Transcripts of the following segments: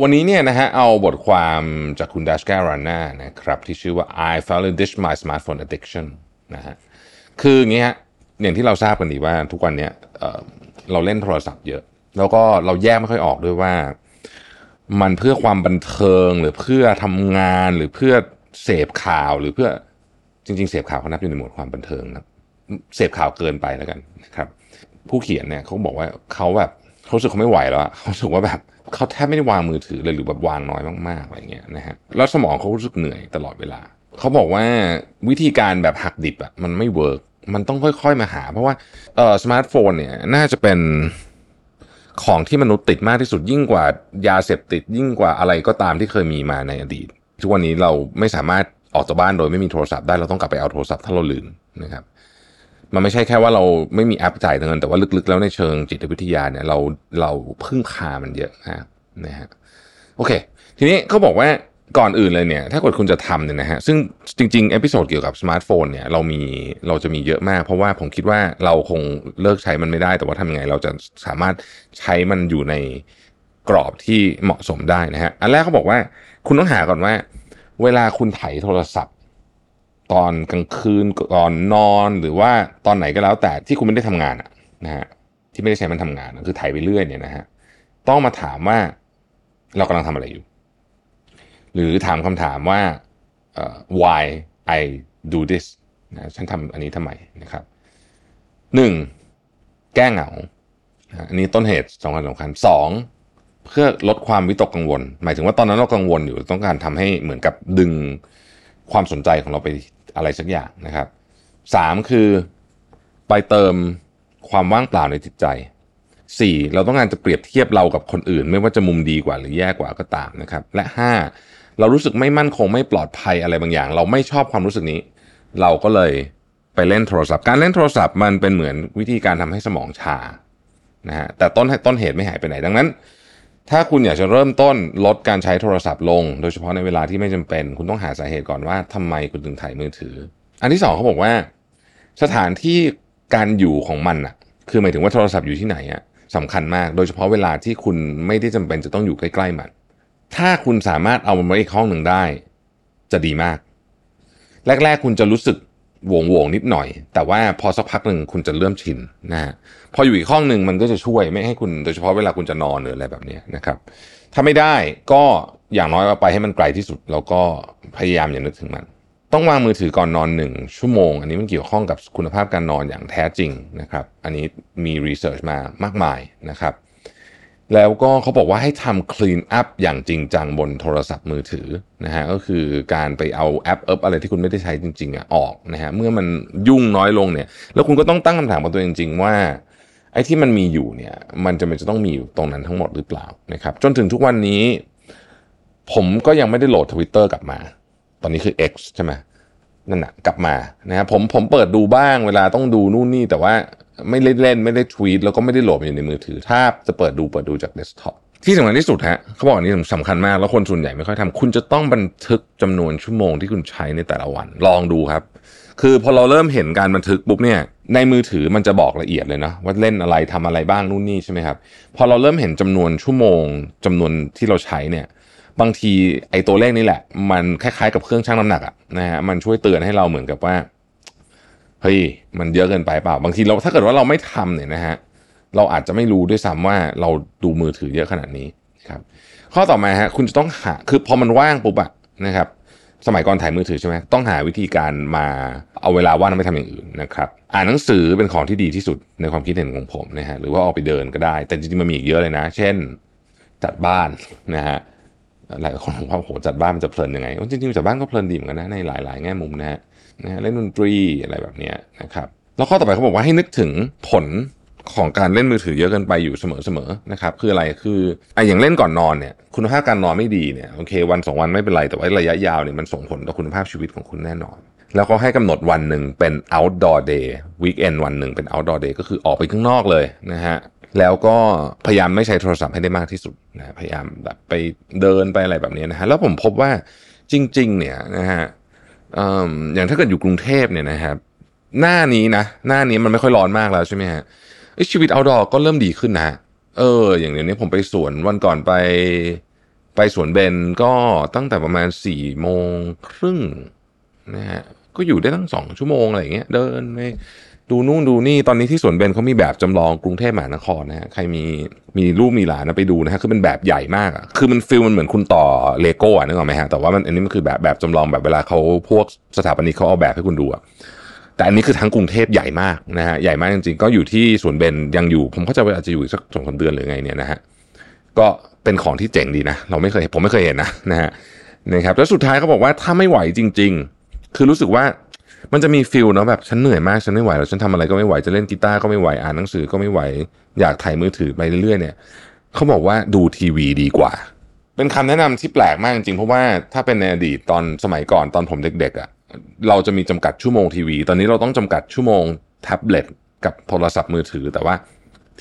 วันนี้เนี่ยนะฮะเอาบทความจากคุณดัชการาน่านะครับที่ชื่อว่า I finally ditch my smartphone addiction นะฮะคืออย่างนี้ฮะอย่างที่เราทราบกันดีว่าทุกวันเนี้ยเเราเล่นโทรศัพท์เยอะ แล้วก็เราแยกไม่ค่อยออกด้วยว่า มันเพื่อความบันเทิงหรือเพื่อทำงานหรือเพื่อเสพข่าวหรือเพื่อจริง ๆ เสพข่าวเขานับอยู่ในหมวดความบันเทิงนะเสพข่าวเกินไปแล้วกันนะครับ ผู้เขียนเนี่ยเขาบอกว่าเขาแบบเขาสึกเขาไม่ไหวแล้วเขาสึกว่าแบบ เขาแทบไม่ได้วางมือถือเลยหรือแบบวางน้อยมากๆอะไรเงี้ยนะฮะแล้วสมองเขารู้สึกเหนื่อยตลอดเวลา เขาบอกว่าวิธีการแบบหักดิบอะมันไม่ work มันต้องค่อยๆมาหา เพราะว่าเออสมาร์ทโฟนเนี่ยน่าจะเป็นของที่มนุษย์ติดมากที่สุดยิ่งกว่ายาเสพติดยิ่งกว่าอะไรก็ตามที่เคยมีมาในอดีต ทุกวันนี้เราไม่สามารถออกจากบ้านโดยไม่มีโทรศัพท์ได้เราต้องกลับไปเอาโทรศัพท์ถ้าเราลืมนะครับ มันไม่ใช่แค่ว่าเราไม่มีแอปจ่ายเงิน แต่ว่าลึกๆ แล้วในเชิงจิตวิทยาเนี่ยเราเราพึ่งพามันเยอะนะนะฮะโอเค ทีนี้เขาบอกว่าก่อนอื่นเลยเนี่ย ถ้าเกิดคุณจะทำเนี่ยนะฮะซึ่งจริงๆ episode เกี่ยวกับสมาร์ทโฟนเนี่ยเรามีเราจะมีเยอะมาก เพราะว่าผมคิดว่าเราคงเลิกใช้มันไม่ได้ แต่ว่าทำยังไงเราจะสามารถใช้มันอยู่ในกรอบที่เหมาะสมได้นะฮะอันแรกเขาบอกว่าคุณต้องหาก่อนว่า เวลาคุณไถโทรศัพท์ ตอนกลางคืนก่อนนอนหรือว่าตอนไหนก็แล้วแต่ที่คุณไม่ได้ทำงานนะฮะที่ไม่ได้ใช้มันทำงานคือถ่ายไปเรื่อยเนี่ยนะฮะต้องมาถามว่าเรากำลังทำอะไรอยู่ หรือถามคำถามว่า uh, why I do this นะฉันทำอันนี้ทำไมนะครับหนึ่งแก้เหงาอันนี้ต้นเหตุสำคัญสำคัญสองเพื่อลดความวิตกกังวล หมายถึงว่าตอนนั้นเรากังวลอยู่ต้องการทำให้เหมือนกับดึงความสนใจของเราไป อะไรสักอย่างนะครับสามคือไปเติมความว่างเปล่าในจิตใจสี่เราต้องการจะเปรียบเทียบเรากับคนอื่น ไม่ว่าจะมุมดีกว่าหรือแย่กว่าก็ตามนะครับ และห้าเรารู้สึกไม่มั่นคงไม่ปลอดภัยอะไรบางอย่าง เราไม่ชอบความรู้สึกนี้ เราก็เลยไปเล่นโทรศัพท์ การเล่นโทรศัพท์มันเป็นเหมือนวิธีการทำให้สมองชานะฮะแต่ต้นต้นเหตุไม่หายไปไหนดังนั้น ถ้าคุณอยากจะเริ่มต้นลดการใช้โทรศัพท์ลง โดยเฉพาะในเวลาที่ไม่จำเป็น คุณต้องหาสาเหตุก่อนว่าทำไมคุณถึงถ่ายมือถือ อันที่สองเขาบอกว่า สถานที่การอยู่ของมันอะคือหมายถึงว่าโทรศัพท์อยู่ที่ไหนอะสำคัญมาก โดยเฉพาะเวลาที่คุณไม่ได้จำเป็นจะต้องอยู่ใกล้ๆมัน ถ้าคุณสามารถเอามันไว้อีกห้องหนึ่งได้ จะดีมาก แรก ๆ คุณจะรู้สึก วงวงนิดหน่อย แต่ว่าพอสักพักหนึ่งคุณจะเริ่มชินนะฮะพออยู่อีกห้องหนึ่งมันก็จะช่วยไม่ให้คุณโดยเฉพาะเวลาคุณจะนอนหรืออะไรแบบนี้นะครับ ถ้าไม่ได้ก็อย่างน้อยเอาไปให้มันไกลที่สุด แล้วก็พยายามอย่านึกถึงมัน ต้องวางมือถือก่อนนอนหนึ่งชั่วโมง อันนี้มันเกี่ยวข้องกับคุณภาพการนอนอย่างแท้จริงนะครับ อันนี้มีรีเสิร์ชมามากมายนะครับ แล้วก็เขาบอกว่าให้ทำ clean up อย่างจริงจังบนโทรศัพท์มือถือนะฮะก็คือการไปเอาแอปเอปอะไรที่คุณไม่ได้ใช้จริงๆอะออกนะฮะเมื่อมันยุ่งน้อยลงเนี่ยแล้วคุณก็ต้องตั้งคำถามกับตัวเองจริง ๆ ว่าไอ้ที่มันมีอยู่เนี่ยมันจำเป็นจะต้องมีอยู่ตรงนั้นทั้งหมดหรือเปล่านะครับจนถึงทุกวันนี้ ผมก็ยังไม่ได้โหลดทวิตเตอร์กลับมา ตอนนี้คือ X ใช่ไหมนั่นนะกลับมานะครับผมผมเปิดดูบ้างเวลาต้องดูนู่นนี่แต่ว่า ไม่เล่นเล่นไม่ได้ทวีตแล้วก็ไม่ได้โหลดอยู่ในมือถือ ถ้าจะเปิดดูเปิดดูจากเดสก์ท็อปที่สำคัญที่สุดฮะเขาบอกอันนี้สำคัญมาก แล้วคนส่วนใหญ่ไม่ค่อยทำคุณจะต้องบันทึกจำนวนชั่วโมงที่คุณใช้ในแต่ละวัน ลองดูครับ คือพอเราเริ่มเห็นการบันทึกปุ๊บเนี่ยในมือถือมันจะบอกละเอียดเลยนะว่าเล่นอะไรทำอะไรบ้างนู่นนี่ใช่ไหมครับพอเราเริ่มเห็นจำนวนชั่วโมงจำนวนที่เราใช้เนี่ยบางทีไอ้ตัวเลขนี่แหละ มันคล้ายๆกับเครื่องชั่งน้ำหนักอะนะฮะมันช่วยเตือนให้เราเหมือนกับว่า เฮ้ยมันเยอะเกินไปเปล่า บางทีเราถ้าเกิดว่าเราไม่ทำเนี่ยนะฮะเราอาจจะไม่รู้ด้วยซ้ำว่าเราดูมือถือเยอะขนาดนี้ครับ ข้อต่อมาฮะคุณจะต้องหาคือพอมันว่างปุ๊บอะนะครับ สมัยก่อนถ่ายมือถือใช่ไหมต้องหาวิธีการมาเอาเวลาว่างไปทำอย่างอื่นนะครับอ่านหนังสือเป็นของที่ดีที่สุดในความคิดเห็นของผมนะฮะหรือว่าออกไปเดินก็ได้ แต่จริงๆมันมีอีกเยอะเลยนะ เช่นจัดบ้านนะฮะหลายคนบอกว่าโหจัดบ้านมันจะเพลินยังไงจริงๆจัดบ้านก็เพลินดีเหมือนกันนะในหลายๆ แง่มุมนะฮะ นะเล่นดนตรีอะไรแบบนี้นะครับแล้วข้อต่อไปเขาบอกว่าให้นึกถึงผลของการเล่นมือถือเยอะเกินไปอยู่เสมอๆนะครับคืออะไรคือไอ้อย่างเล่นก่อนนอนเนี่ยคุณภาพการนอนไม่ดีเนี่ยโอเค วันสองวันไม่เป็นไรแต่ว่าระยะยาวเนี่ยมันส่งผลต่อคุณภาพชีวิตของคุณแน่นอน แล้วเขาให้กำหนดวันหนึ่งเป็น outdoor day weekend วันหนึ่งเป็น outdoor day ก็คือออกไปข้างนอกเลยนะฮะแล้วก็พยายามไม่ใช้โทรศัพท์ให้ได้มากที่สุดนะพยายามแบบไปเดินไปอะไรแบบนี้นะฮะแล้วผมพบว่าจริง ๆ เนี่ยนะฮะ อย่างถ้าเกิดอยู่กรุงเทพเนี่ยนะครับหน้านี้นะหน้านี้มันไม่ค่อยร้อนมากแล้วใช่ไหมฮะชีวิตเอาดอก็เริ่มดีขึ้นนะเออ อย่างเดี๋ยวนี้ผมไปสวนวันก่อนไป ไปสวนเบนก็ตั้งแต่ประมาณสี่โมงครึ่งนะฮะก็อยู่ได้ตั้งสองชั่วโมงอะไรอย่างเงี้ยเดินไป ดูนู่นดูนี่ตอนนี้ที่สวนเบนเขามีแบบจำลองกรุงเทพมหานครนะฮะใครมีมีลูกมีหลานนะไปดูนะฮะคือเป็นแบบใหญ่มากอะคือมันฟิลมันเหมือนคุณต่อเลโก้อะนึกออกไหมฮะแต่ว่ามันอันนี้มันคือแบบแบบจำลองแบบเวลาเขาพวกสถาปนิกเขาเอาแบบให้คุณดูอะแต่อันนี้คือทั้งกรุงเทพใหญ่มากนะฮะใหญ่มากจริงๆ ก็อยู่ที่สวนเบญยังอยู่ ผมเข้าใจว่าอาจจะอยู่สักสองสามเดือนหรือไงเนี่ยนะฮะก็เป็นของที่เจ๋งดีนะเราไม่เคยผมไม่เคยเห็นนะนะฮะนะครับแล้วสุดท้ายเขาบอกว่าถ้าไม่ไหวจริง ๆ คือรู้สึกว่า มันจะมี feel เนาะแบบฉันเหนื่อยมากฉันไม่ไหวแล้วฉันทำอะไรก็ไม่ไหวจะเล่นกีตาร์ก็ไม่ไหวอ่านหนังสือก็ไม่ไหว อยากถ่ายมือถือไปเรื่อยๆเนี่ยเขาบอกว่าดูทีวีดีกว่า เป็นคำแนะนำที่แปลกมากจริงเพราะว่าถ้าเป็นในอดีตตอนสมัยก่อนตอนผมเด็กๆอะ่ะเราจะมีจำกัดชั่วโมงทีวี ตอนนี้เราต้องจำกัดชั่วโมงแท็บเล็ตกับโทรศัพท์มือถือแต่ว่า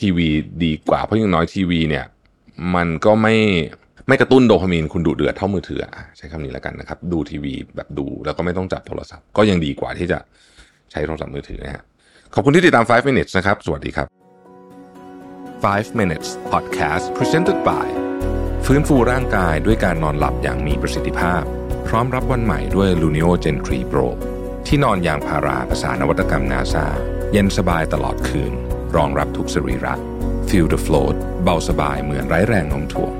ทีวีดีกว่าเพราะอย่างน้อยทีวีเนี่ย มันก็ไม่ ไม่กระตุ้นโดพามีนคุณดูเดือดเท่ามือถือใช้คำนี้แล้วกันนะครับ ดูทีวีแบบดูแล้วก็ไม่ต้องจับโทรศัพท์ ก็ยังดีกว่าที่จะใช้โทรศัพท์มือถือนะฮะขอบคุณที่ติดตาม 5 minutes นะครับ สวัสดีครับ 5 minutes podcast presented by ฟื้นฟูร่างกายด้วยการนอนหลับอย่างมีประสิทธิภาพ พร้อมรับวันใหม่ด้วย Luno Gen 3 Pro ที่นอนยางพาราภาษานวัตกรรมนาซาเย็นสบายตลอดคืน รองรับทุกสรีระ Feel the float เบาสบายเหมือนไร้แรงโน้มถ่วง